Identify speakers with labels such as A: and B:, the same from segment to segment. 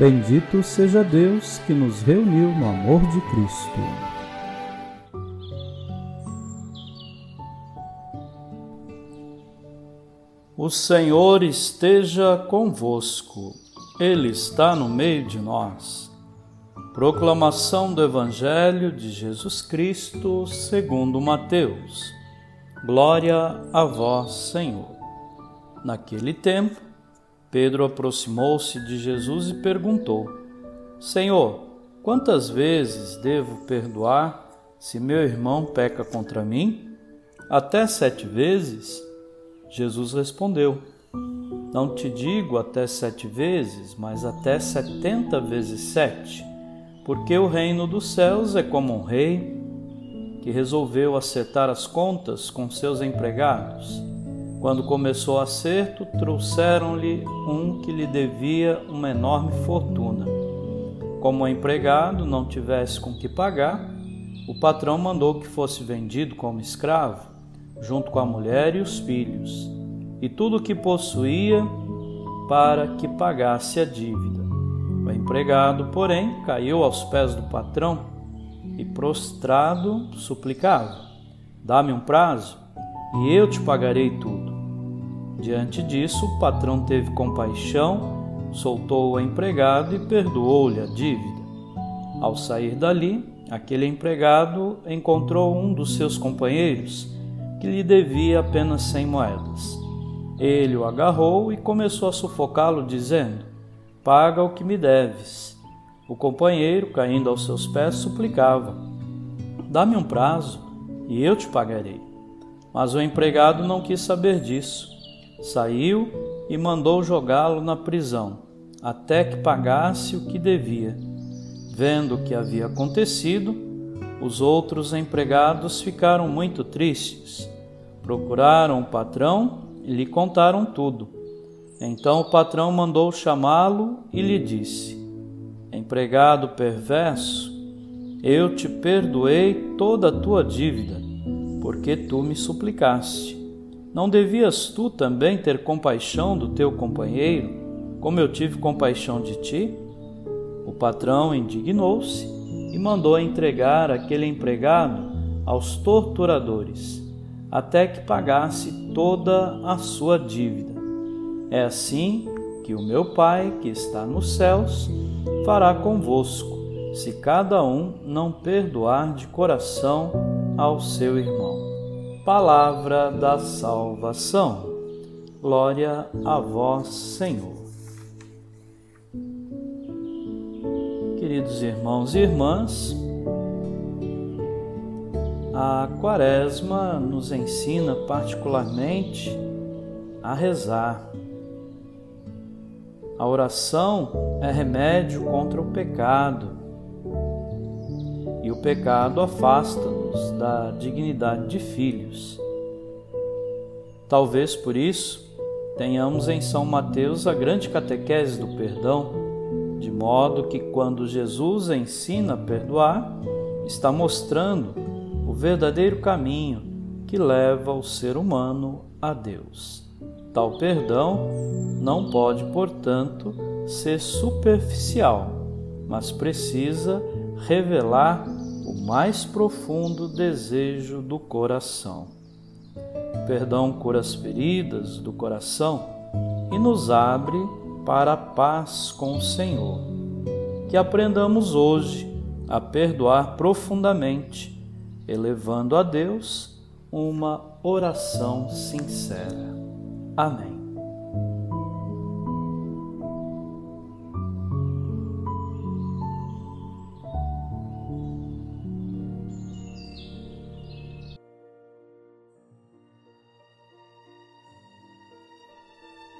A: Bendito seja Deus que nos reuniu no amor de Cristo. O Senhor esteja convosco, Ele está no meio de nós. Proclamação do Evangelho de Jesus Cristo segundo Mateus. Glória a vós, Senhor. Naquele tempo, Pedro aproximou-se de Jesus e perguntou: Senhor, quantas vezes devo perdoar se meu irmão peca contra mim? Até sete vezes? Jesus respondeu: Não te digo até sete vezes, mas até setenta vezes sete, porque o reino dos céus é como um rei que resolveu acertar as contas com seus empregados. Quando começou o acerto, trouxeram-lhe um que lhe devia uma enorme fortuna. Como o empregado não tivesse com que pagar, o patrão mandou que fosse vendido como escravo, junto com a mulher e os filhos, e tudo o que possuía, para que pagasse a dívida. O empregado, porém, caiu aos pés do patrão e, prostrado, suplicava: Dá-me um prazo e eu te pagarei tudo. Diante disso, o patrão teve compaixão, soltou o empregado e perdoou-lhe a dívida. Ao sair dali, aquele empregado encontrou um dos seus companheiros que lhe devia apenas cem moedas. Ele o agarrou e começou a sufocá-lo, dizendo: Paga o que me deves. O companheiro, caindo aos seus pés, suplicava: Dá-me um prazo e eu te pagarei. Mas o empregado não quis saber disso Saiu e mandou jogá-lo na prisão, até que pagasse o que devia. Vendo o que havia acontecido, os outros empregados ficaram muito tristes. Procuraram o patrão e lhe contaram tudo. Então o patrão mandou chamá-lo e lhe disse: Empregado perverso, eu te perdoei toda a tua dívida, porque tu me suplicaste. Não devias tu também ter compaixão do teu companheiro, como eu tive compaixão de ti? O patrão indignou-se e mandou entregar aquele empregado aos torturadores, até que pagasse toda a sua dívida. É assim que o meu Pai, que está nos céus, fará convosco, se cada um não perdoar de coração ao seu irmão. Palavra da salvação. Glória a vós, Senhor. Queridos irmãos e irmãs, a Quaresma nos ensina particularmente a rezar. A oração é remédio contra o pecado e o pecado afasta-nos da dignidade de filhos. Talvez por isso tenhamos em São Mateus a grande catequese do perdão, de modo que quando Jesus ensina a perdoar, está mostrando o verdadeiro caminho que leva o ser humano a Deus. Tal perdão não pode, portanto, ser superficial, mas precisa revelar o mais profundo desejo do coração. Perdão cura as feridas do coração e nos abre para a paz com o Senhor. Que aprendamos hoje a perdoar profundamente, elevando a Deus uma oração sincera. Amém.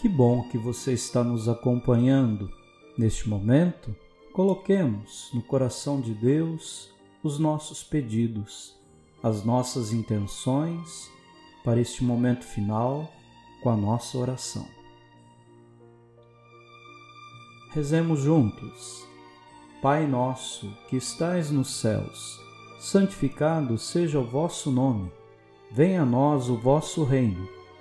A: Que bom que você está nos acompanhando neste momento coloquemos no coração de Deus os nossos pedidos, as nossas intenções para este momento final com a nossa oração. Rezemos juntos. Pai nosso, que estais nos céus, santificado seja o vosso nome. Venha a nós o vosso reino.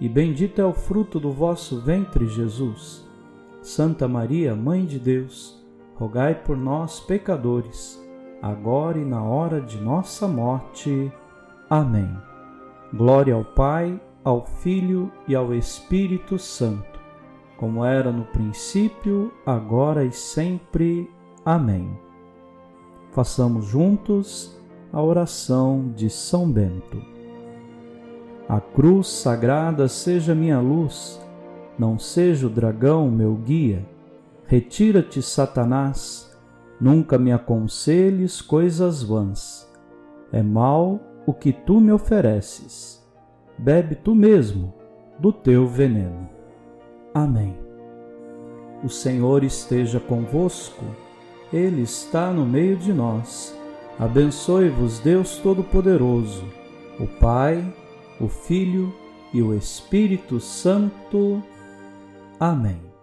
A: e bendito é o fruto do vosso ventre, Jesus. Santa Maria, Mãe de Deus, rogai por nós, pecadores, agora e na hora de nossa morte. Amém. Glória ao Pai, ao Filho e ao Espírito Santo, como era no princípio, agora e sempre. Amém. Façamos juntos a oração de São Bento. A cruz sagrada seja minha luz, não seja o dragão meu guia Retira-te, Satanás, nunca me aconselhes coisas vãs. É mal o que tu me ofereces. Bebe tu mesmo do teu veneno. Amém. O Senhor esteja convosco, Ele está no meio de nós. Abençoe-vos, Deus Todo-Poderoso, o Pai, o Filho e o Espírito Santo. Amém.